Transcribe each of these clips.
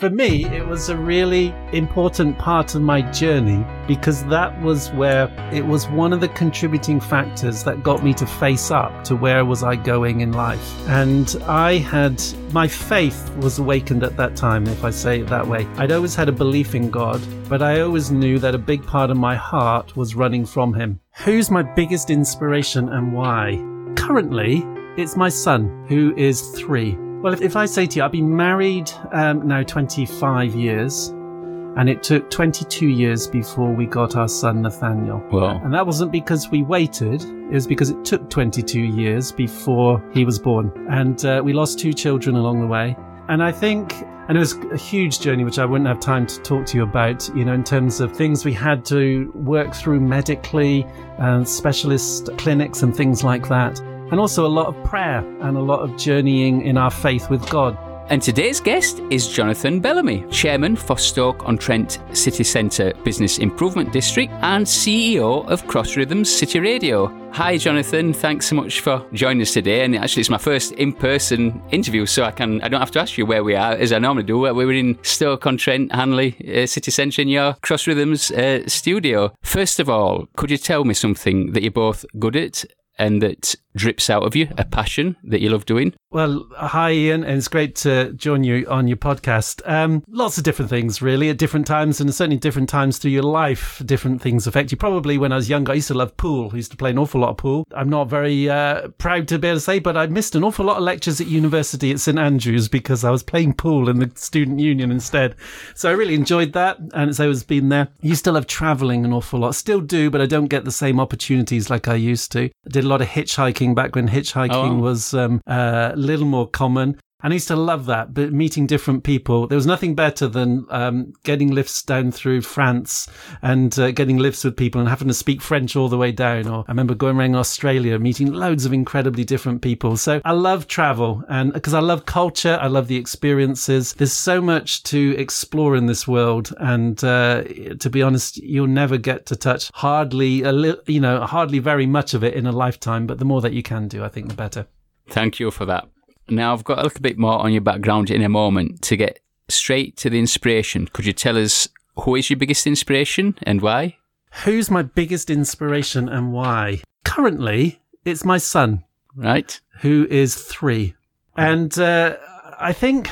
For me, it was a really important part of my journey because that was where it was one of the contributing factors that got me to face up to where was I going in life. And I had my faith was awakened at that time, if I say it that way. I'd always had a belief in God, but I always knew that a big part of my heart was running from Him. Who's my biggest inspiration and why? Currently, it's my son, who is three. Well, if, if I say to you, I've been married um, now 25 years, and it took 22 years before we got our son Nathaniel. Wow. And that wasn't because we waited, it was because it took 22 years before he was born. And uh, we lost two children along the way. And I think, and it was a huge journey, which I wouldn't have time to talk to you about, you know, in terms of things we had to work through medically, and specialist clinics and things like that and also a lot of prayer and a lot of journeying in our faith with God. And today's guest is Jonathan Bellamy, Chairman for Stoke on Trent City Centre Business Improvement District and CEO of Cross Rhythms City Radio. Hi, Jonathan. Thanks so much for joining us today. And actually, it's my first in-person interview, so I can I don't have to ask you where we are as I normally do. We were in Stoke on Trent, Hanley uh, City Centre in your Cross Rhythms uh, studio. First of all, could you tell me something that you're both good at and that drips out of you, a passion that you love doing? Well, hi, Ian, and it's great to join you on your podcast. Um, lots of different things, really, at different times, and certainly different times through your life. Different things affect you. Probably when I was younger, I used to love pool. I used to play an awful lot of pool. I'm not very uh, proud to be able to say, but I missed an awful lot of lectures at university at St Andrews because I was playing pool in the student union instead. So I really enjoyed that, and it's always been there. I used to love traveling an awful lot. Still do, but I don't get the same opportunities like I used to. I did a lot of hitchhiking back when hitchhiking oh. was um, uh, a little more common. And I used to love that, but meeting different people. There was nothing better than um, getting lifts down through France and uh, getting lifts with people and having to speak French all the way down. Or I remember going around Australia, meeting loads of incredibly different people. So I love travel and because I love culture, I love the experiences. There's so much to explore in this world. And uh, to be honest, you'll never get to touch hardly a little, you know, hardly very much of it in a lifetime. But the more that you can do, I think the better. Thank you for that. Now, I've got a little bit more on your background in a moment to get straight to the inspiration. Could you tell us who is your biggest inspiration and why? Who's my biggest inspiration and why? Currently, it's my son. Right. Who is three. And uh, I think,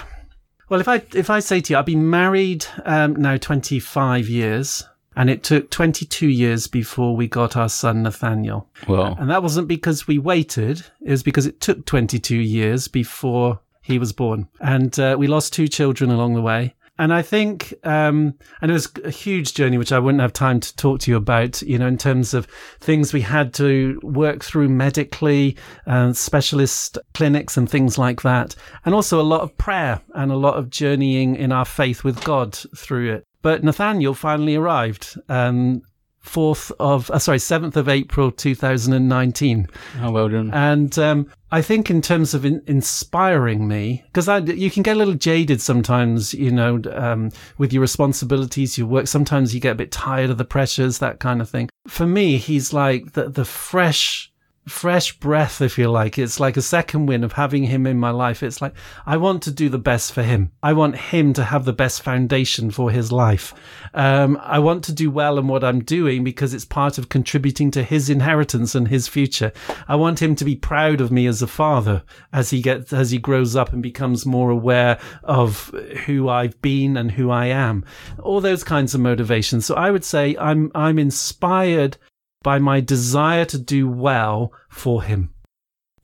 well, if I if I say to you, I've been married um, now 25 years. And it took 22 years before we got our son Nathaniel. Wow. And that wasn't because we waited. It was because it took 22 years before he was born. And uh, we lost two children along the way. And I think, um, and it was a huge journey, which I wouldn't have time to talk to you about, you know, in terms of things we had to work through medically, uh, specialist clinics and things like that. And also a lot of prayer and a lot of journeying in our faith with God through it. But Nathaniel finally arrived. Um, 4th of, uh, sorry, 7th of April 2019. Oh, well done. And um, I think in terms of in- inspiring me, because you can get a little jaded sometimes, you know, um, with your responsibilities, your work. Sometimes you get a bit tired of the pressures, that kind of thing. For me, he's like the, the fresh fresh breath, if you like. It's like a second win of having him in my life. It's like, I want to do the best for him. I want him to have the best foundation for his life. Um, I want to do well in what I'm doing because it's part of contributing to his inheritance and his future. I want him to be proud of me as a father as he gets, as he grows up and becomes more aware of who I've been and who I am. All those kinds of motivations. So I would say I'm, I'm inspired by my desire to do well for him.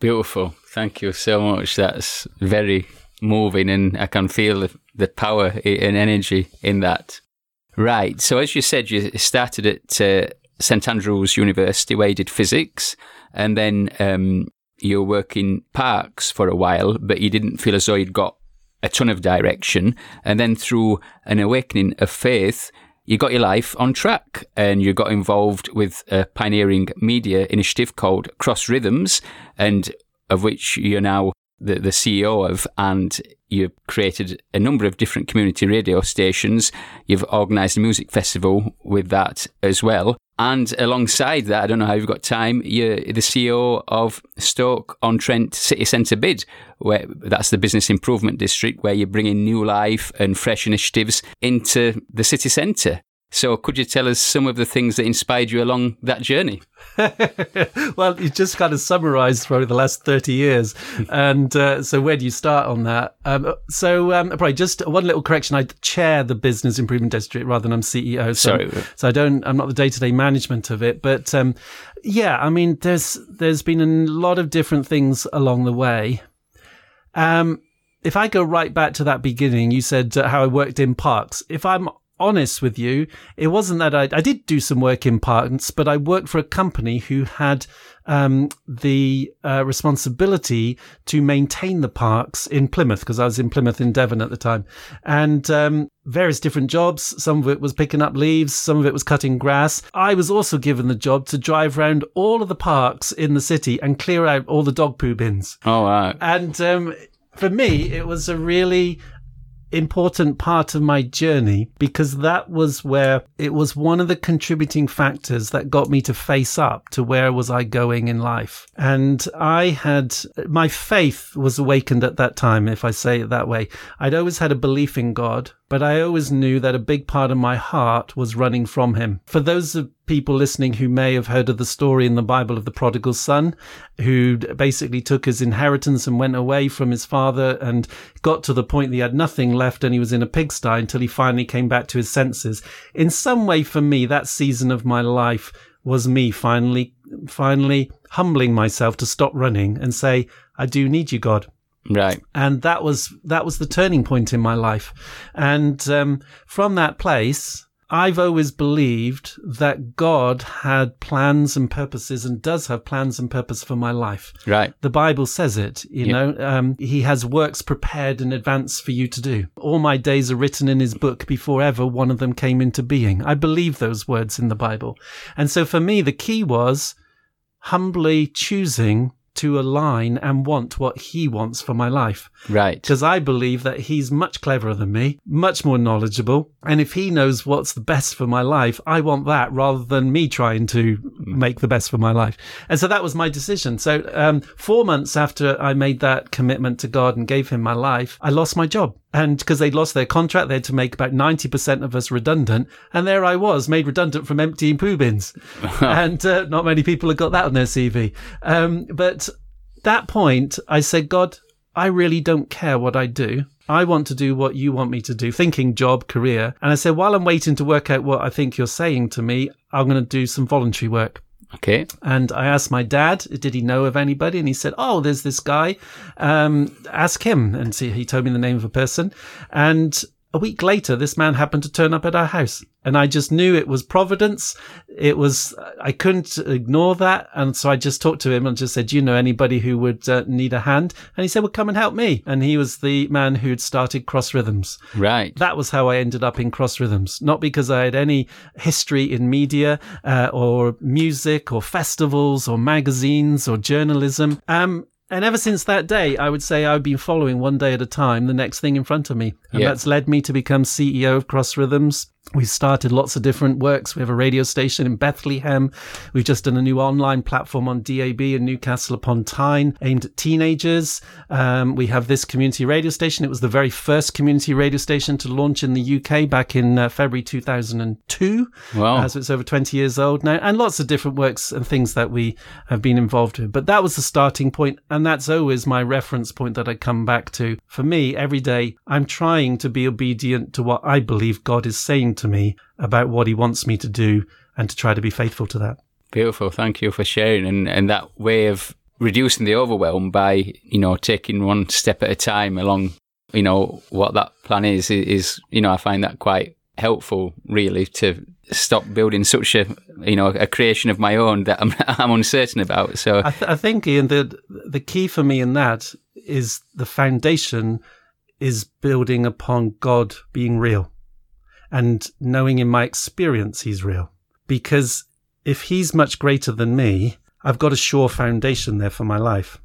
Beautiful. Thank you so much. That's very moving, and I can feel the power and energy in that. Right. So, as you said, you started at uh, St Andrews University where you did physics, and then um, you were working parks for a while, but you didn't feel as though you'd got a ton of direction. And then through an awakening of faith, you got your life on track and you got involved with a pioneering media initiative called Cross Rhythms, and of which you're now the, the CEO of, and you've created a number of different community radio stations. You've organised a music festival with that as well. And alongside that, I don't know how you've got time, you're the CEO of Stoke on Trent City Centre Bid, where that's the business improvement district where you're bringing new life and fresh initiatives into the city centre. So, could you tell us some of the things that inspired you along that journey? well, you just kind of summarised probably the last 30 years. and uh, so, where do you start on that? Um, so, um, probably just one little correction. I chair the Business Improvement District rather than I'm CEO. So, Sorry. So, I don't, I'm not the day to day management of it. But um, yeah, I mean, there's, there's been a lot of different things along the way. Um, if I go right back to that beginning, you said uh, how I worked in parks. If I'm honest with you, it wasn't that I, I did do some work in parks, but I worked for a company who had um, the uh, responsibility to maintain the parks in Plymouth because I was in Plymouth in Devon at the time, and um, various different jobs. Some of it was picking up leaves, some of it was cutting grass. I was also given the job to drive around all of the parks in the city and clear out all the dog poo bins. Oh wow! And um, for me, it was a really important part of my journey because that was where it was one of the contributing factors that got me to face up to where was I going in life. And I had my faith was awakened at that time, if I say it that way. I'd always had a belief in God, but I always knew that a big part of my heart was running from him. For those people listening who may have heard of the story in the Bible of the prodigal son, who basically took his inheritance and went away from his father and got to the point that he had nothing left and he was in a pigsty until he finally came back to his senses. In some way, for me, that season of my life was me finally, finally humbling myself to stop running and say, I do need you, God. Right. And that was that was the turning point in my life. And um, from that place, I've always believed that God had plans and purposes and does have plans and purpose for my life. Right. The Bible says it, you know, um, he has works prepared in advance for you to do. All my days are written in his book before ever one of them came into being. I believe those words in the Bible. And so for me, the key was humbly choosing to align and want what he wants for my life. Right. Because I believe that he's much cleverer than me, much more knowledgeable. And if he knows what's the best for my life, I want that rather than me trying to make the best for my life. And so that was my decision. So, um, four months after I made that commitment to God and gave him my life, I lost my job. And because they'd lost their contract, they had to make about 90% of us redundant. And there I was, made redundant from emptying poo bins. and uh, not many people have got that on their CV. Um, but that point, I said, God, I really don't care what I do. I want to do what you want me to do, thinking job, career. And I said, while I'm waiting to work out what I think you're saying to me, I'm going to do some voluntary work. Okay. And I asked my dad, did he know of anybody? And he said, oh, there's this guy. Um, ask him. And he told me the name of a person. And a week later, this man happened to turn up at our house. And I just knew it was Providence. It was, I couldn't ignore that. And so I just talked to him and just said, Do you know anybody who would uh, need a hand? And he said, Well, come and help me. And he was the man who'd started Cross Rhythms. Right. That was how I ended up in Cross Rhythms. Not because I had any history in media uh, or music or festivals or magazines or journalism. Um, and ever since that day, I would say I've been following one day at a time the next thing in front of me. And yeah. that's led me to become CEO of Cross Rhythms. We've started lots of different works. We have a radio station in Bethlehem. We've just done a new online platform on DAB in Newcastle upon Tyne aimed at teenagers. Um, we have this community radio station. It was the very first community radio station to launch in the UK back in uh, February 2002. Wow. Uh, so it's over 20 years old now and lots of different works and things that we have been involved with. But that was the starting point, And that's always my reference point that I come back to. For me, every day, I'm trying to be obedient to what I believe God is saying to me about what he wants me to do and to try to be faithful to that. Beautiful. Thank you for sharing. And, and that way of reducing the overwhelm by, you know, taking one step at a time along, you know, what that plan is, is, you know, I find that quite helpful really to stop building such a, you know, a creation of my own that I'm, I'm uncertain about. So I, th- I think, Ian, the, the key for me in that is the foundation is building upon God being real and knowing in my experience he's real. Because if he's much greater than me, I've got a sure foundation there for my life.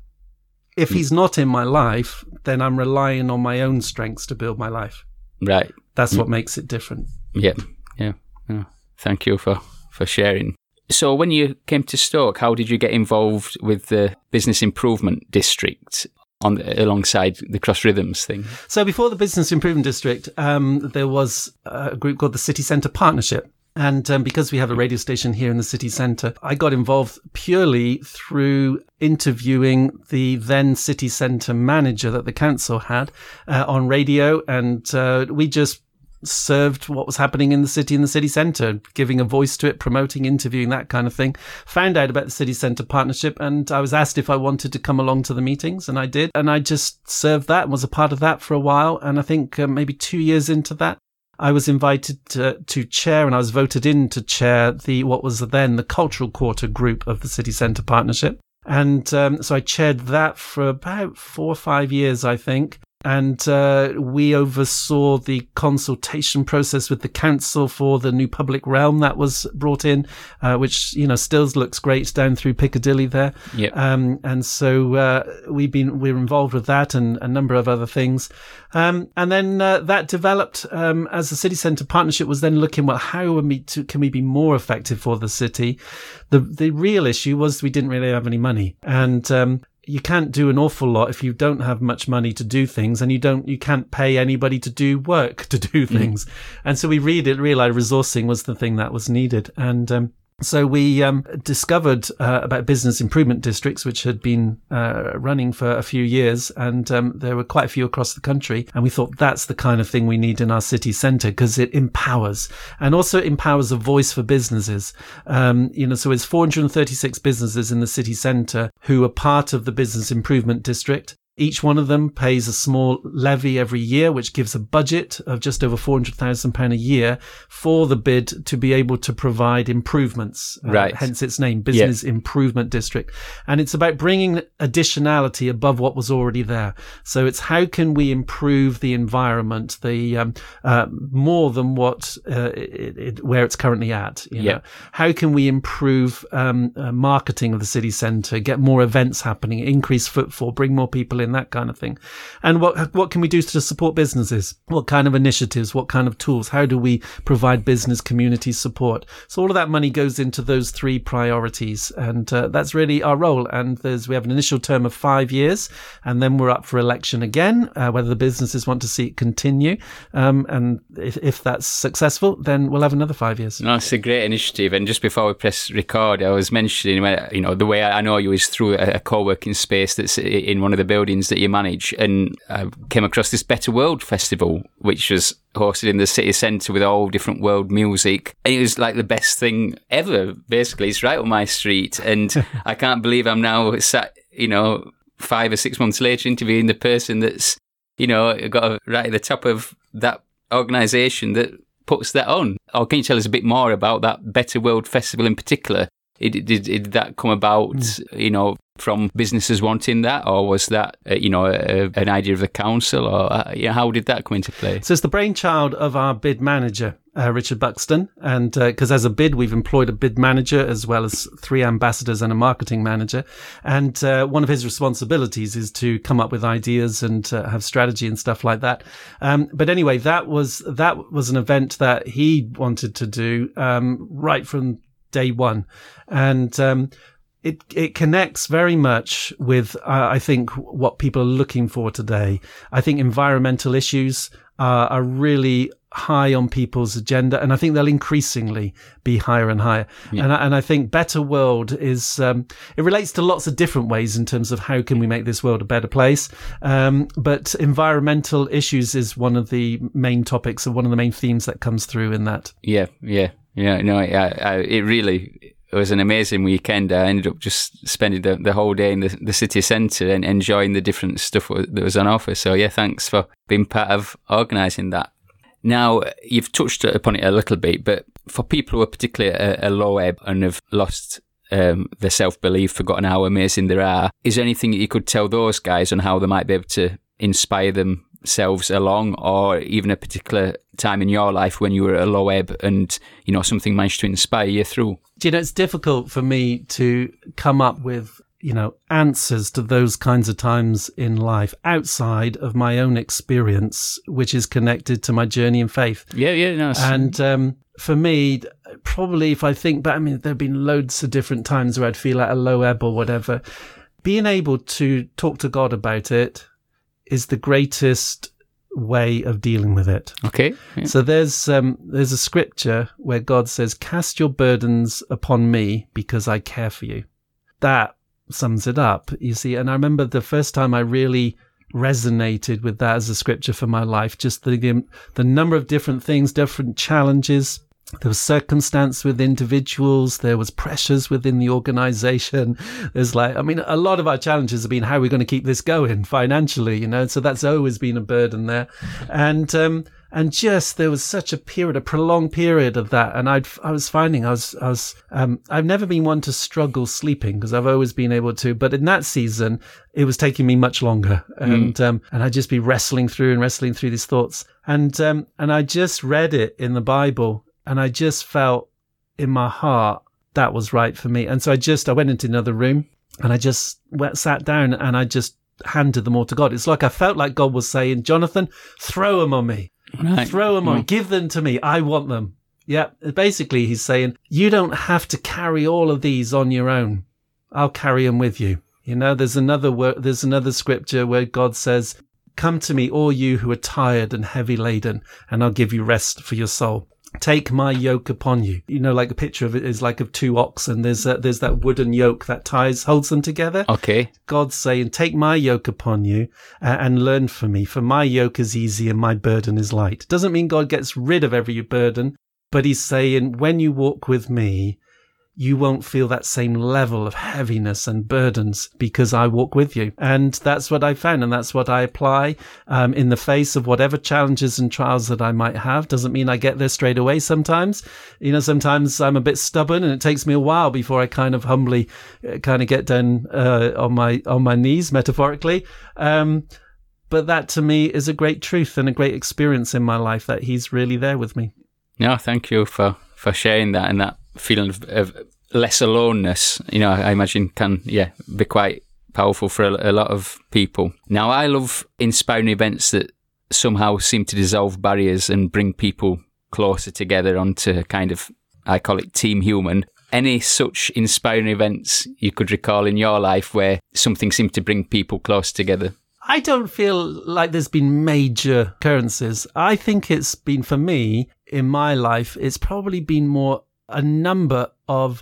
If he's not in my life, then I'm relying on my own strengths to build my life. Right. That's mm. what makes it different. Yeah. Yeah. yeah. Thank you for, for sharing. So, when you came to Stoke, how did you get involved with the Business Improvement District? On the, alongside the Cross Rhythms thing. So before the Business Improvement District, um, there was a group called the City Centre Partnership, and um, because we have a radio station here in the city centre, I got involved purely through interviewing the then city centre manager that the council had uh, on radio. And uh, we just served what was happening in the city in the city centre, giving a voice to it, promoting, interviewing, that kind of thing. Found out about the city centre partnership and I was asked if I wanted to come along to the meetings and I did. And I just served that and was a part of that for a while. And I think uh, maybe two years into that, I was invited to, to chair and I was voted in to chair the, what was then the cultural quarter group of the city centre partnership. And um, so I chaired that for about four or five years, I think and uh, we oversaw the consultation process with the council for the new public realm that was brought in, uh, which you know still looks great down through Piccadilly there. Yep. Um, and so uh, we've been we're involved with that and a number of other things. Um, and then uh, that developed um, as the city centre partnership was then looking well how we to, can we be more effective for the city. The the real issue was we didn't really have any money, and um, you can't do an awful lot if you don't have much money to do things and you don't you can't pay anybody to do work to do mm-hmm. things mm. and so we read it realized resourcing was the thing that was needed and um, so we um, discovered uh, about business improvement districts, which had been uh, running for a few years, and um, there were quite a few across the country. And we thought that's the kind of thing we need in our city centre because it empowers and also empowers a voice for businesses. Um, you know, so it's 436 businesses in the city centre who are part of the business improvement district. Each one of them pays a small levy every year, which gives a budget of just over £400,000 a year for the bid to be able to provide improvements. Uh, right. Hence its name, Business Improvement District. And it's about bringing additionality above what was already there. So it's how can we improve the environment, the, um, uh, more than what, uh, it, it, where it's currently at. You know? How can we improve, um, uh, marketing of the city centre, get more events happening, increase footfall, bring more people in that kind of thing. And what what can we do to support businesses? What kind of initiatives? What kind of tools? How do we provide business community support? So all of that money goes into those three priorities, and uh, that's really our role. And there's we have an initial term of five years, and then we're up for election again. Uh, whether the businesses want to see it continue, um, and if, if that's successful, then we'll have another five years. No, a great initiative. And just before we press record, I was mentioning, you know, the way I know you is through a co-working space that's in one of the buildings that you manage, and I came across this Better World Festival, which was hosted in the city centre with all different world music. And it was like the best thing ever, basically. It's right on my street. And I can't believe I'm now sat, you know, five or six months later interviewing the person that's, you know, got right at the top of that organisation that puts that on. Or can you tell us a bit more about that Better World Festival in particular? Did, did, did that come about, mm. you know, from businesses wanting that, or was that uh, you know a, an idea of the council, or uh, how did that come into play? So it's the brainchild of our bid manager, uh, Richard Buxton, and because uh, as a bid we've employed a bid manager as well as three ambassadors and a marketing manager, and uh, one of his responsibilities is to come up with ideas and uh, have strategy and stuff like that. Um, but anyway, that was that was an event that he wanted to do um, right from day one, and um, it it connects very much with uh, I think what people are looking for today. I think environmental issues are, are really high on people's agenda, and I think they'll increasingly be higher and higher. Yeah. And I, and I think better world is um, it relates to lots of different ways in terms of how can we make this world a better place. Um, but environmental issues is one of the main topics and one of the main themes that comes through in that. Yeah, yeah, yeah. No, I, I, it really it was an amazing weekend. I ended up just spending the, the whole day in the, the city centre and enjoying the different stuff that was on offer. So, yeah, thanks for being part of organising that. Now, you've touched upon it a little bit, but for people who are particularly a, a low ebb and have lost um, their self belief, forgotten how amazing they are, is there anything that you could tell those guys on how they might be able to inspire them themselves along or even a particular time in your life when you were at a low ebb and you know something managed to inspire you through you know it's difficult for me to come up with you know answers to those kinds of times in life outside of my own experience which is connected to my journey in faith yeah yeah no, and um, for me probably if I think back, I mean, there have been loads of different times where I'd feel at a low ebb or whatever. Being able to talk to God about it is the greatest way of dealing with it. Okay. Yeah. So there's um, there's a scripture where God says, "Cast your burdens upon me, because I care for you." That sums it up, you see. And I remember the first time I really resonated with that as a scripture for my life. Just the the number of different things, different challenges. There was circumstance with individuals. There was pressures within the organization. There's like, I mean, a lot of our challenges have been how are we going to keep this going financially, you know? So that's always been a burden there. And, um, and just there was such a period, a prolonged period of that, and I'd I was finding I was I was um, I've never been one to struggle sleeping because I've always been able to, but in that season it was taking me much longer, hmm. and mm. um, and I'd just be wrestling through and wrestling through these thoughts, and um, and I just read it in the Bible, and I just felt in my heart that was right for me, and so I just I went into another room and I just went, sat down and I just handed them all to God. It's like I felt like God was saying, Jonathan, throw them on me. Right. Throw them on. Mm. Give them to me. I want them. Yeah. Basically, he's saying, you don't have to carry all of these on your own. I'll carry them with you. You know, there's another word, there's another scripture where God says, come to me, all you who are tired and heavy laden, and I'll give you rest for your soul take my yoke upon you. You know, like a picture of it is like of two oxen. There's a, there's that wooden yoke that ties holds them together. Okay. God's saying, take my yoke upon you uh, and learn from me. For my yoke is easy and my burden is light. Doesn't mean God gets rid of every burden, but He's saying, when you walk with me, you won't feel that same level of heaviness and burdens because I walk with you. And that's what I found. And that's what I apply um, in the face of whatever challenges and trials that I might have. Doesn't mean I get there straight away sometimes. You know, sometimes I'm a bit stubborn and it takes me a while before I kind of humbly uh, kind of get down uh, on my, on my knees, metaphorically. Um, but that to me is a great truth and a great experience in my life that he's really there with me. Yeah, thank you for, for sharing that and that feeling of, of less aloneness, you know, I imagine can, yeah, be quite powerful for a, a, lot of people. Now, I love inspiring events that somehow seem to dissolve barriers and bring people closer together onto kind of, I call it team human. Any such inspiring events you could recall in your life where something seemed to bring people close together? I don't feel like there's been major occurrences. I think it's been for me in my life, it's probably been more a number of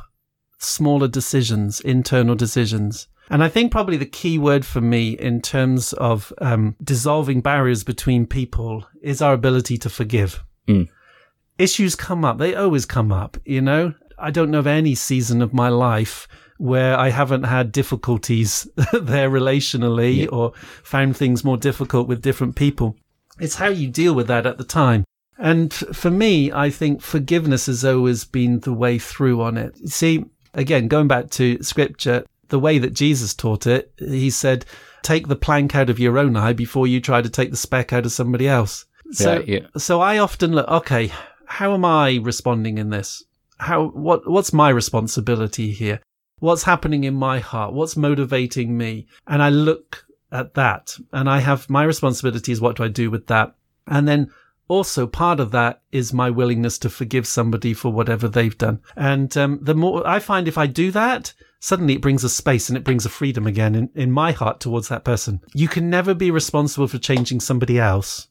smaller decisions, internal decisions. And I think probably the key word for me in terms of um, dissolving barriers between people is our ability to forgive. Mm. Issues come up. They always come up, you know? I don't know of any season of my life where I haven't had difficulties there relationally yeah. or found things more difficult with different people. It's how you deal with that at the time. And for me, I think forgiveness has always been the way through on it. See, again, going back to scripture, the way that Jesus taught it, he said, take the plank out of your own eye before you try to take the speck out of somebody else. So, yeah, yeah. so I often look, okay, how am I responding in this? How, what, what's my responsibility here? What's happening in my heart? What's motivating me? And I look at that and I have my responsibility is what do I do with that? And then also part of that is my willingness to forgive somebody for whatever they've done. And um, the more I find if I do that, suddenly it brings a space and it brings a freedom again in, in my heart towards that person. You can never be responsible for changing somebody else,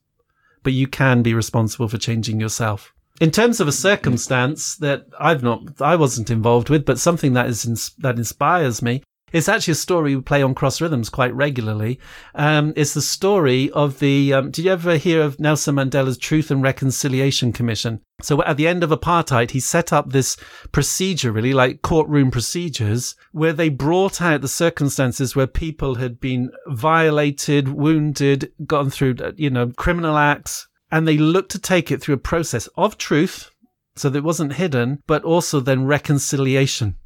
but you can be responsible for changing yourself. In terms of a circumstance that I've not, I wasn't involved with, but something that is, that inspires me it's actually a story we play on Cross Rhythms quite regularly. Um, it's the story of the. Um, did you ever hear of Nelson Mandela's Truth and Reconciliation Commission? So at the end of apartheid, he set up this procedure, really like courtroom procedures, where they brought out the circumstances where people had been violated, wounded, gone through, you know, criminal acts, and they looked to take it through a process of truth, so that it wasn't hidden, but also then reconciliation.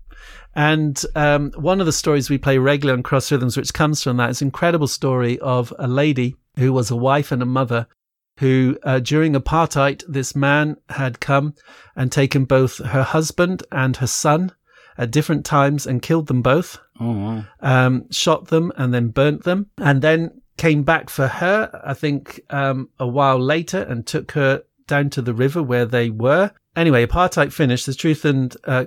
And um, one of the stories we play regularly on Cross Rhythms, which comes from that, is an incredible story of a lady who was a wife and a mother who, uh, during apartheid, this man had come and taken both her husband and her son at different times and killed them both, oh, wow. um, shot them and then burnt them, and then came back for her, I think, um, a while later and took her down to the river where they were Anyway, apartheid finished. The Truth and uh,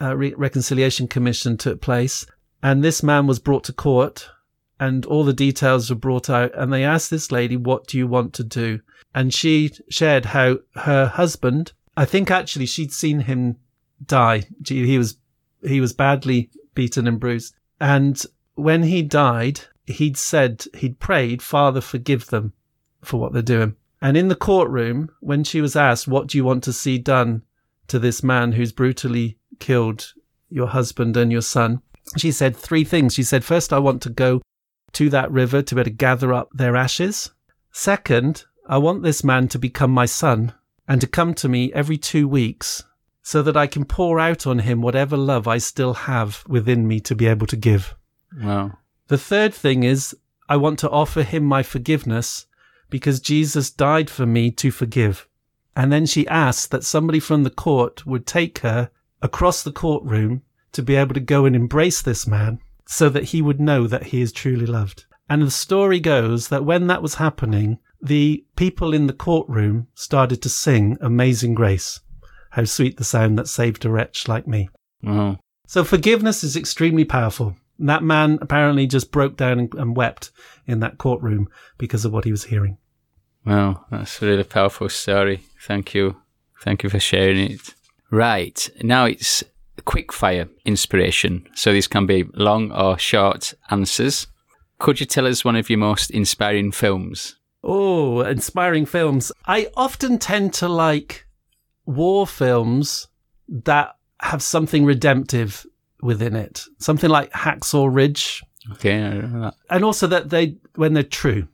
uh, Re- Reconciliation Commission took place, and this man was brought to court, and all the details were brought out. And they asked this lady, "What do you want to do?" And she shared how her husband, I think actually she'd seen him die. He was he was badly beaten and bruised, and when he died, he'd said he'd prayed, "Father, forgive them for what they're doing." And in the courtroom, when she was asked, What do you want to see done to this man who's brutally killed your husband and your son? She said three things. She said, First, I want to go to that river to be able to gather up their ashes. Second, I want this man to become my son and to come to me every two weeks so that I can pour out on him whatever love I still have within me to be able to give. Wow. The third thing is, I want to offer him my forgiveness because Jesus died for me to forgive. And then she asked that somebody from the court would take her across the courtroom to be able to go and embrace this man so that he would know that he is truly loved. And the story goes that when that was happening, the people in the courtroom started to sing Amazing Grace. How sweet the sound that saved a wretch like me. Wow. So forgiveness is extremely powerful. That man apparently just broke down and, and wept in that courtroom because of what he was hearing. Wow, that's a really powerful story. Thank you. Thank you for sharing it. Right, now it's quick fire inspiration. So these can be long or short answers. Could you tell us one of your most inspiring films? Oh, inspiring films. I often tend to like war films that have something redemptive within it. Something like Hacksaw Ridge. Okay, I don't know that. And also that they, when they're true.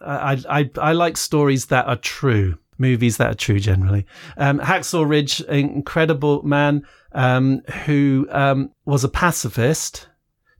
I, I, I like stories that are true, movies that are true generally. Um, Hacksaw Ridge, incredible man, um, who, um, was a pacifist,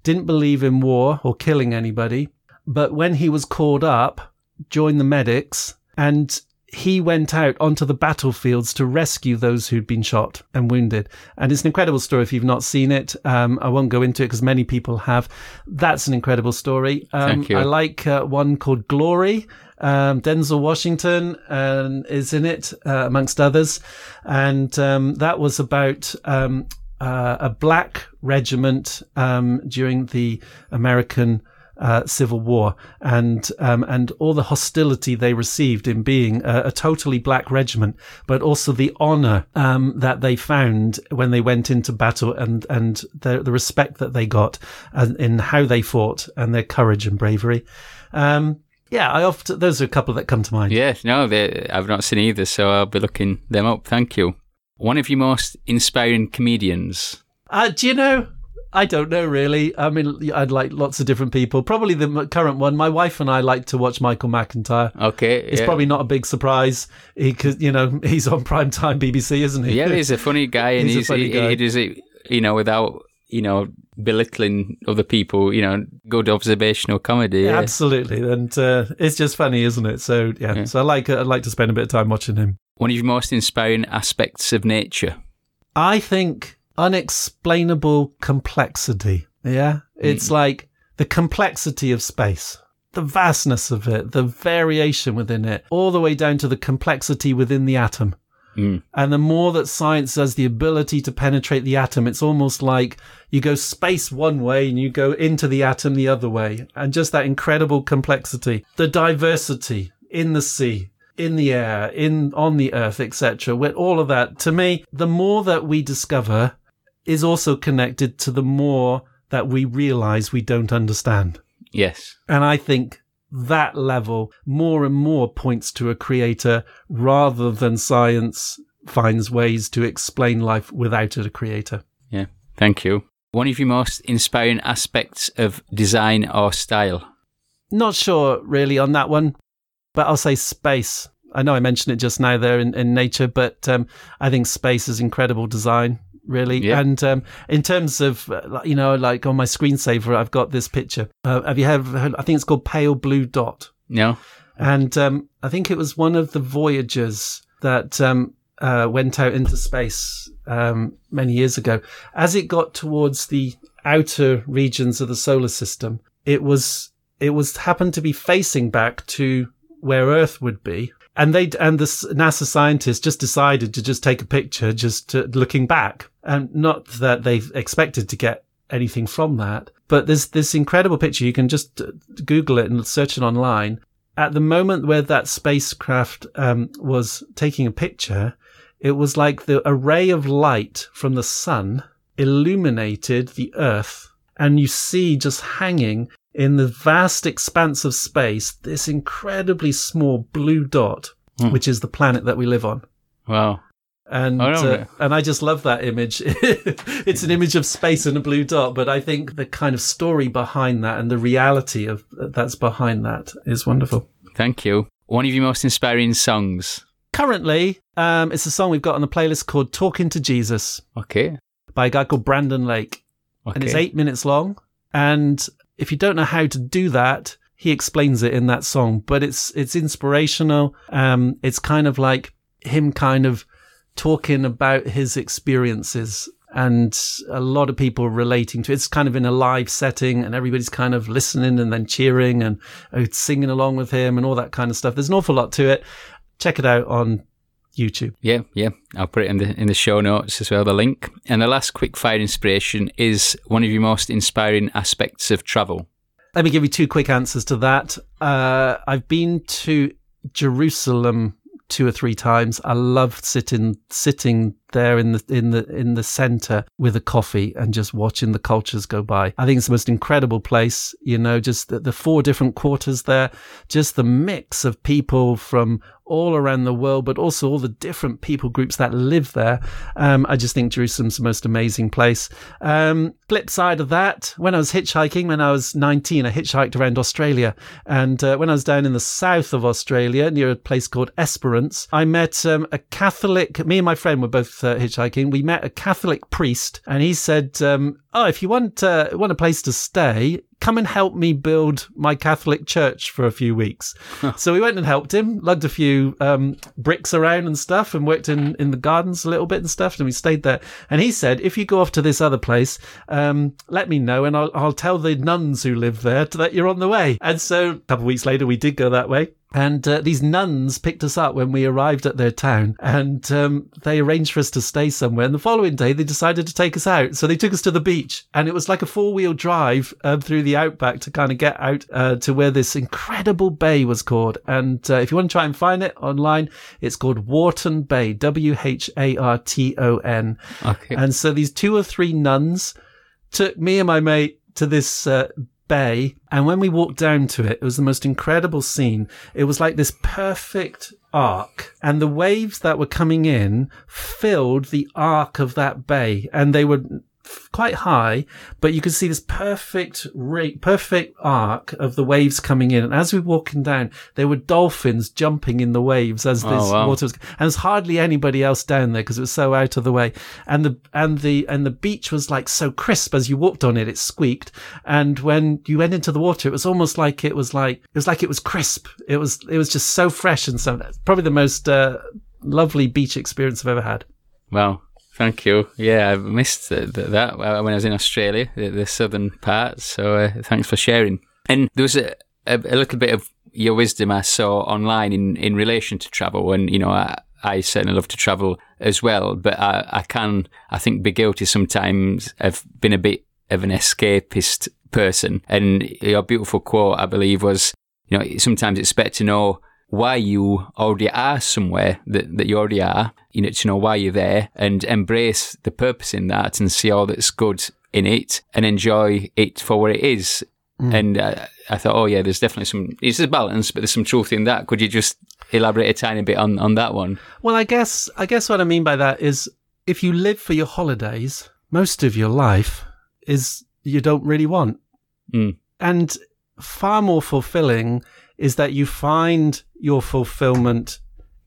didn't believe in war or killing anybody. But when he was called up, joined the medics and he went out onto the battlefields to rescue those who'd been shot and wounded. And it's an incredible story. If you've not seen it, um, I won't go into it because many people have. That's an incredible story. Um, Thank you. I like uh, one called Glory. Um, Denzel Washington um, is in it, uh, amongst others. And um, that was about um, uh, a black regiment um, during the American uh, Civil War and um, and all the hostility they received in being a, a totally black regiment, but also the honor um, that they found when they went into battle and and the, the respect that they got and in how they fought and their courage and bravery. Um, yeah, I often those are a couple that come to mind. Yeah, no, they, I've not seen either, so I'll be looking them up. Thank you. One of your most inspiring comedians. Uh, do you know? I don't know really. I mean, I'd like lots of different people. Probably the current one. My wife and I like to watch Michael McIntyre. Okay, It's yeah. probably not a big surprise. He could, you know, he's on prime time BBC, isn't he? yeah, he's a funny guy, and He's he's, funny he, guy. he does it, you know, without you know belittling other people. You know, good observational comedy. Yeah. Absolutely, and uh, it's just funny, isn't it? So yeah, Yeah. so I like I'd like to spend a bit of time watching him. One of your most inspiring aspects of nature. I think unexplainable complexity. Yeah, it's like the complexity of space, the vastness of it, the variation within it, all the way down to the complexity within the atom. Mm. And the more that science has the ability to penetrate the atom, it's almost like you go space one way and you go into the atom the other way. And just that incredible complexity, the diversity in the sea, in the air, in, on the earth, etc. With all of that, to me, the more that we discover is also connected to the more that we realize we don't understand. Yes. And I think that level more and more points to a creator rather than science finds ways to explain life without a creator. Yeah. Thank you. One of your most inspiring aspects of design or style. Not sure really on that one, but I'll say space. I know I mentioned it just now there in, in nature, but um, I think space is incredible design, really. Yeah. And um, in terms of, uh, you know, like on my screensaver, I've got this picture. Uh, have you ever heard? I think it's called Pale Blue Dot. No. And um, I think it was one of the Voyagers that um, uh, went out into space um, many years ago. As it got towards the outer regions of the solar system, it was it was happened to be facing back to where Earth would be, and they and the NASA scientists just decided to just take a picture, just to, looking back, and not that they expected to get anything from that. But there's this incredible picture. You can just uh, Google it and search it online. At the moment where that spacecraft um, was taking a picture, it was like the array of light from the sun illuminated the Earth, and you see just hanging in the vast expanse of space this incredibly small blue dot, hmm. which is the planet that we live on. Wow. And uh, and I just love that image. it's an image of space and a blue dot, but I think the kind of story behind that and the reality of that's behind that is wonderful. Thank you. One of your most inspiring songs. Currently, um, it's a song we've got on the playlist called "Talking to Jesus." Okay. By a guy called Brandon Lake, okay. and it's eight minutes long. And if you don't know how to do that, he explains it in that song. But it's it's inspirational. Um, it's kind of like him kind of talking about his experiences and a lot of people relating to it. It's kind of in a live setting and everybody's kind of listening and then cheering and uh, singing along with him and all that kind of stuff. There's an awful lot to it. Check it out on YouTube. Yeah, yeah. I'll put it in the in the show notes as well, the link. And the last quick fire inspiration is one of your most inspiring aspects of travel. Let me give you two quick answers to that. Uh, I've been to Jerusalem two or three times. I love sitting sitting there in the in the in the center with a coffee and just watching the cultures go by. I think it's the most incredible place. You know, just the, the four different quarters there, just the mix of people from all around the world, but also all the different people groups that live there. Um, I just think Jerusalem's the most amazing place. Um, flip side of that, when I was hitchhiking, when I was 19, I hitchhiked around Australia. And uh, when I was down in the south of Australia, near a place called Esperance, I met um, a Catholic, me and my friend were both uh, hitchhiking. We met a Catholic priest, and he said, um, Oh, if you want, uh, want a place to stay, come and help me build my Catholic church for a few weeks. so we went and helped him, lugged a few um, bricks around and stuff, and worked in, in the gardens a little bit and stuff. And we stayed there. And he said, if you go off to this other place, um, let me know, and I'll, I'll tell the nuns who live there that you're on the way. And so a couple of weeks later, we did go that way. And uh, these nuns picked us up when we arrived at their town and um, they arranged for us to stay somewhere. And the following day, they decided to take us out. So they took us to the beach and it was like a four wheel drive um, through the outback to kind of get out uh, to where this incredible bay was called. And uh, if you want to try and find it online, it's called Wharton Bay, W H A R T O N. Okay. And so these two or three nuns took me and my mate to this uh, bay. And when we walked down to it, it was the most incredible scene. It was like this perfect arc and the waves that were coming in filled the arc of that bay and they were quite high, but you can see this perfect perfect arc of the waves coming in. And as we were walking down, there were dolphins jumping in the waves as this oh, wow. water was, and there's hardly anybody else down there because it was so out of the way. And the, and the, and the beach was like so crisp as you walked on it, it squeaked. And when you went into the water, it was almost like it was like, it was like it was crisp. It was, it was just so fresh and so, probably the most, uh, lovely beach experience I've ever had. Wow. Thank you. Yeah, I missed that when I was in Australia, the, southern part. So uh, thanks for sharing. And there was a, a, a, little bit of your wisdom I saw online in, in relation to travel. And, you know, I, I certainly love to travel as well, but I, I can, I think, be guilty sometimes of being a bit of an escapist person. And your beautiful quote, I believe, was, you know, sometimes it's better to know why you already are somewhere that, that you already are, you know, to know why you're there and embrace the purpose in that and see all that's good in it and enjoy it for what it is. Mm. And uh, I thought, oh yeah, there's definitely some, it's a balance, but there's some truth in that. Could you just elaborate a tiny bit on, on that one? Well, I guess, I guess what I mean by that is if you live for your holidays, most of your life is you don't really want. Mm. And far more fulfilling is that you find your fulfillment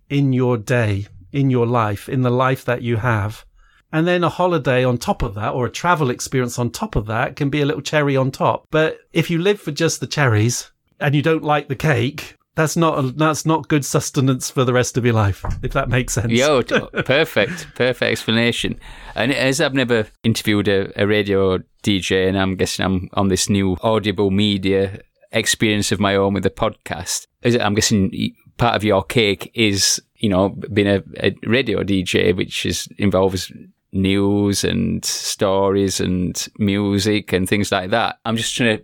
in your day, in your life, in the life that you have. And then a holiday on top of that, or a travel experience on top of that, can be a little cherry on top. But if you live for just the cherries and you don't like the cake, that's not a, that's not good sustenance for the rest of your life, if that makes sense. Yo, perfect, perfect explanation. And as I've never interviewed a, a radio DJ, and I'm guessing I'm on this new audible media experience of my own with the podcast. I'm guessing part of your cake is, you know, being a, a radio DJ, which is involves news and stories and music and things like that. I'm just trying to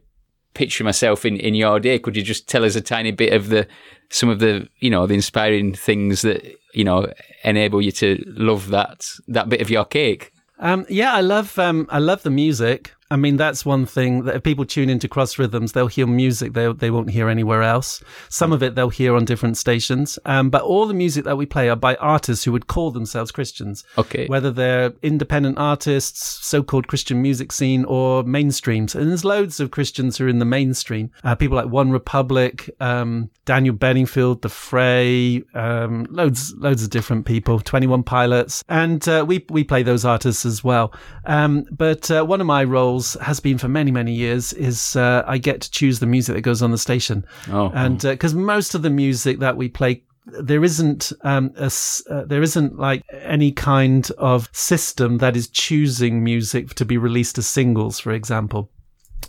picture myself in, in your day. Could you just tell us a tiny bit of the some of the you know the inspiring things that you know enable you to love that that bit of your cake? Um, yeah, I love um, I love the music. I mean, that's one thing that if people tune into Cross Rhythms, they'll hear music they, they won't hear anywhere else. Some of it they'll hear on different stations. Um, but all the music that we play are by artists who would call themselves Christians. Okay. Whether they're independent artists, so-called Christian music scene or mainstreams. And there's loads of Christians who are in the mainstream. Uh, people like OneRepublic, um, Daniel Bedingfield, The Fray, um, loads, loads of different people, 21 Pilots. And, uh, we, we play those artists as well. Um, but, uh, one of my roles has been for many many years is uh, I get to choose the music that goes on the station. Oh, and because uh, most of the music that we play there isn't um, a, uh, there isn't like any kind of system that is choosing music to be released as singles, for example.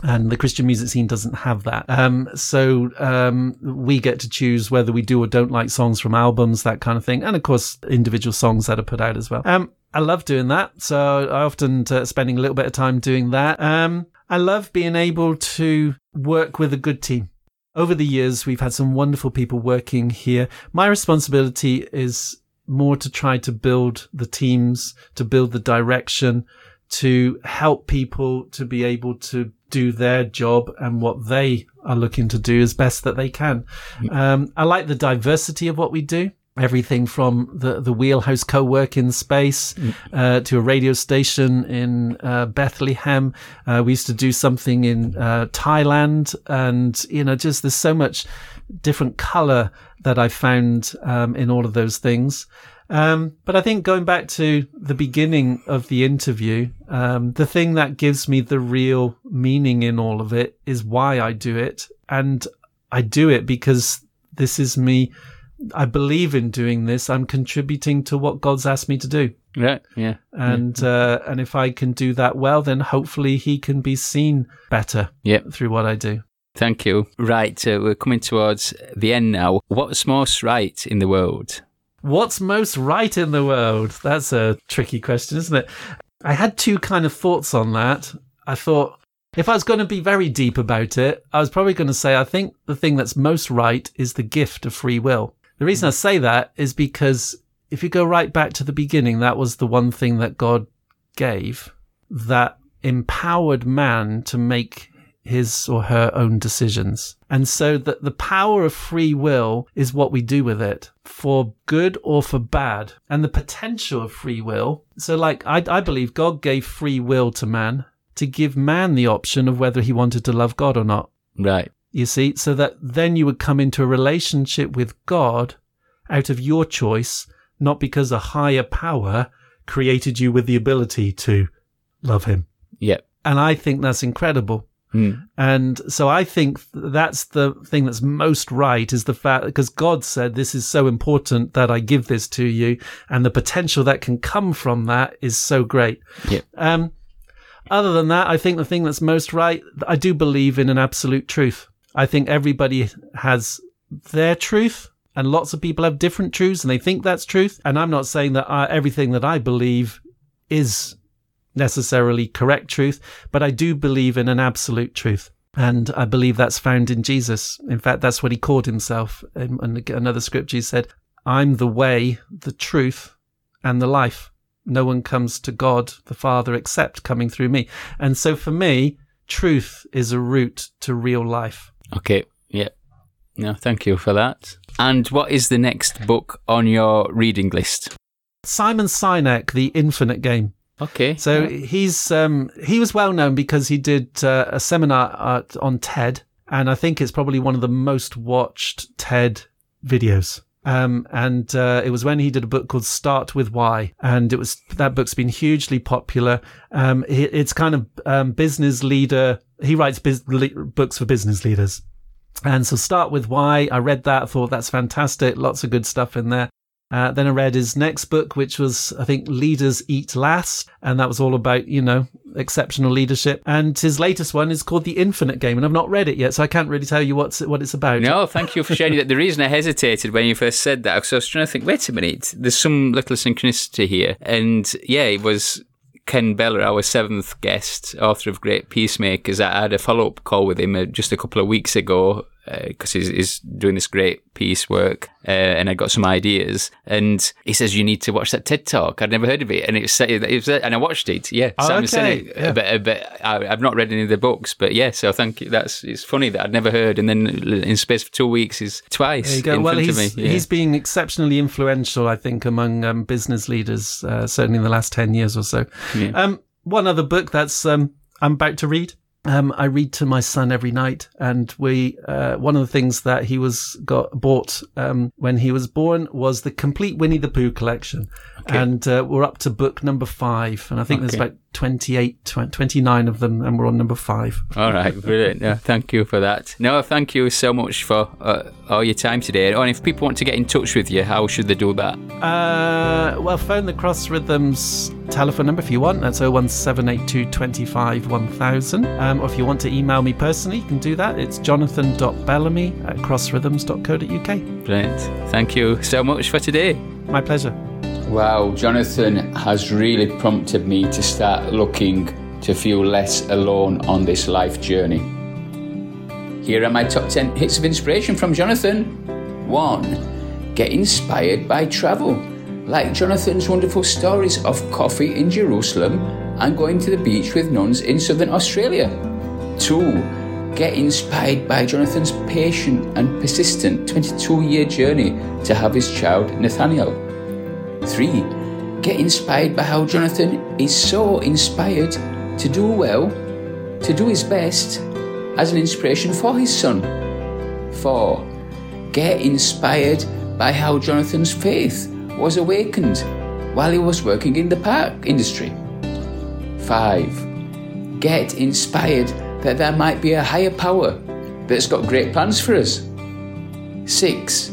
And the Christian music scene doesn't have that. Um, so um, we get to choose whether we do or don't like songs from albums, that kind of thing, and of course individual songs that are put out as well. I love doing that. So I often uh, spending a little bit of time doing that. Um, I love being able to work with a good team. Over the years, we've had some wonderful people working here. My responsibility is more to try to build the teams, to build the direction, to help people to be able to do their job and what they are looking to do as best that they can. Um, I like the diversity of what we do everything from the, the wheelhouse co-working space mm. uh, to a radio station in uh, Bethlehem. Uh, we used to do something in uh, Thailand and, you know, just there's so much different color that I found um, in all of those things. Um, but I think going back to the beginning of the interview, um, the thing that gives me the real meaning in all of it is why I do it. And I do it because this is me I believe in doing this. I'm contributing to what God's asked me to do. Yeah, yeah. And yeah. Uh, and if I can do that well, then hopefully He can be seen better. Yep. through what I do. Thank you. Right, uh, we're coming towards the end now. What's most right in the world? What's most right in the world? That's a tricky question, isn't it? I had two kind of thoughts on that. I thought if I was going to be very deep about it, I was probably going to say I think the thing that's most right is the gift of free will. The reason I say that is because if you go right back to the beginning, that was the one thing that God gave that empowered man to make his or her own decisions. And so that the power of free will is what we do with it for good or for bad and the potential of free will. So like I, I believe God gave free will to man to give man the option of whether he wanted to love God or not. Right. You see, so that then you would come into a relationship with God out of your choice, not because a higher power created you with the ability to love him. Yep. And I think that's incredible. Mm. And so I think that's the thing that's most right is the fact because God said this is so important that I give this to you and the potential that can come from that is so great. Yep. Um, other than that, I think the thing that's most right, I do believe in an absolute truth. I think everybody has their truth and lots of people have different truths and they think that's truth. And I'm not saying that I, everything that I believe is necessarily correct truth, but I do believe in an absolute truth. And I believe that's found in Jesus. In fact, that's what he called himself. Um, in, another scripture, he said, I'm the way, the truth, and the life. No one comes to God, the Father, except coming through me. And so for me, truth is a route to real life. Okay. Yeah. No, thank you for that. And what is the next book on your reading list? Simon Sinek, The Infinite Game. Okay. So yeah. he's um, he was well known because he did uh, a seminar on TED, and I think it's probably one of the most watched TED videos. Um, and uh, it was when he did a book called Start with Why, and it was that book's been hugely popular. Um, it, it's kind of um, business leader. He writes biz- books for business leaders, and so Start with Why. I read that, thought that's fantastic. Lots of good stuff in there. Uh, then I read his next book, which was, I think, Leaders Eat Last. And that was all about, you know, exceptional leadership. And his latest one is called The Infinite Game, and I've not read it yet, so I can't really tell you what's what it's about. No, thank you for sharing that. The reason I hesitated when you first said that, because I was trying to think, wait a minute, there's some little synchronicity here. And yeah, it was Ken Beller, our seventh guest, author of Great Peacemakers. I had a follow up call with him uh, just a couple of weeks ago because uh, he's, he's, doing this great peace work uh, and I got some ideas. And he says, You need to watch that TED talk. I'd never heard of it. And it was, it was and I watched it. Yeah. Oh, Simon okay. Sinek, yeah. But, but I, have not read any of the books. But yeah, so I think that's it's funny that I'd never heard. And then in space for two weeks, he's twice. There you go. In well, front he's, of me. Yeah. he's being exceptionally influential, I think, among um, business leaders, uh, certainly in the last 10 years or so. Yeah. Um, one other book that's um, I'm about to read. Um, I read to my son every night, and we uh, one of the things that he was got bought um, when he was born was the complete Winnie the Pooh collection, Okay. and uh, we're up to book number five, and I think there's about 28, 20, 29 of them, and we're on number five. All right, brilliant. No, thank you for that. No, thank you so much for uh, all your time today. And if people want to get in touch with you, how should they do that? Uh, well, phone the Cross Rhythms telephone number if you want. That's 01782 25 1000. Um, or if you want to email me personally, you can do that. It's jonathan.bellamy at crossrhythms.co.uk. Brilliant. Thank you so much for today. My pleasure. Wow, Jonathan has really prompted me to start looking to feel less alone on this life journey. Here are my top 10 hits of inspiration from Jonathan. 1. Get inspired by travel. Like Jonathan's wonderful stories of coffee in Jerusalem and going to the beach with nuns in southern Australia. 2. Get inspired by Jonathan's patient and persistent 22 year journey to have his child Nathaniel. 3. Get inspired by how Jonathan is so inspired to do well, to do his best, as an inspiration for his son. 4. Get inspired by how Jonathan's faith was awakened while he was working in the park industry. 5. Get inspired that there might be a higher power that's got great plans for us. 6.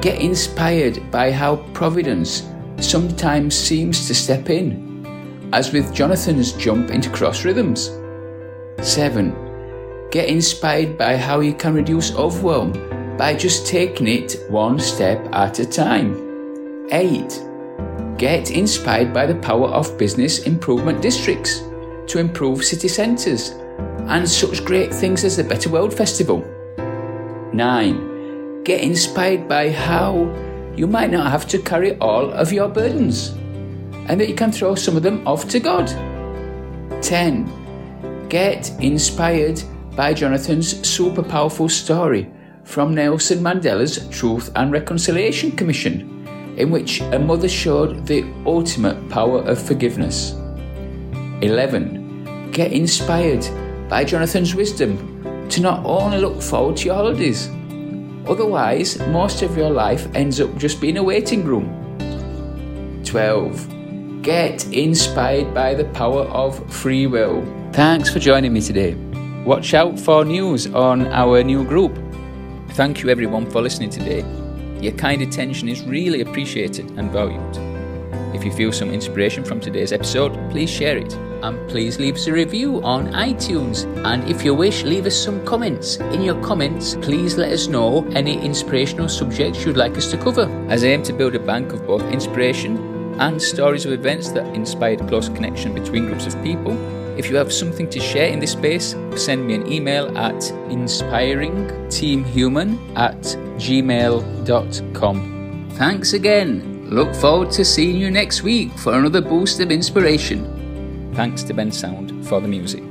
Get inspired by how Providence sometimes seems to step in, as with Jonathan's jump into cross rhythms. 7. Get inspired by how you can reduce overwhelm by just taking it one step at a time. 8. Get inspired by the power of business improvement districts to improve city centres and such great things as the Better World Festival. 9. Get inspired by how you might not have to carry all of your burdens and that you can throw some of them off to God. 10. Get inspired by Jonathan's super powerful story from Nelson Mandela's Truth and Reconciliation Commission, in which a mother showed the ultimate power of forgiveness. 11. Get inspired by Jonathan's wisdom to not only look forward to your holidays, otherwise, most of your life ends up just being a waiting room. 12. Get inspired by the power of free will. Thanks for joining me today. Watch out for news on our new group. Thank you everyone for listening today. Your kind attention is really appreciated and valued. If you feel some inspiration from today's episode, please share it. And please leave us a review on iTunes. And if you wish, leave us some comments. In your comments, please let us know any inspirational subjects you'd like us to cover. As I aim to build a bank of both inspiration and stories of events that inspired close connection between groups of people, if you have something to share in this space, send me an email at inspiringteamhuman at gmail.com. Thanks again. Look forward to seeing you next week for another boost of inspiration. Thanks to Bensound for the music.